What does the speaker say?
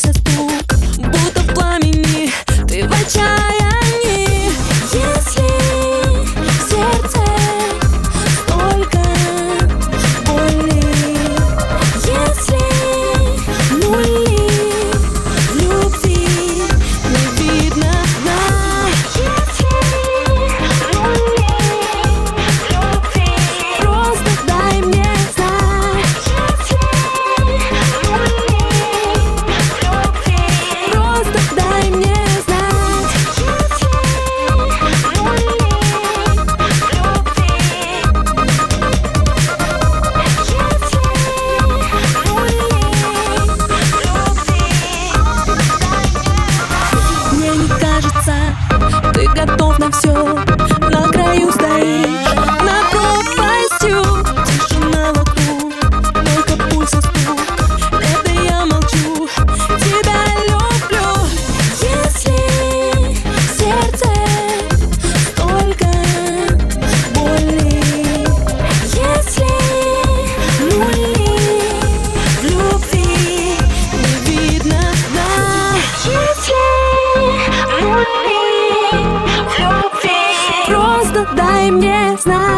раздался стук, будто в пламени. Ты в отчаянии. дай мне знать.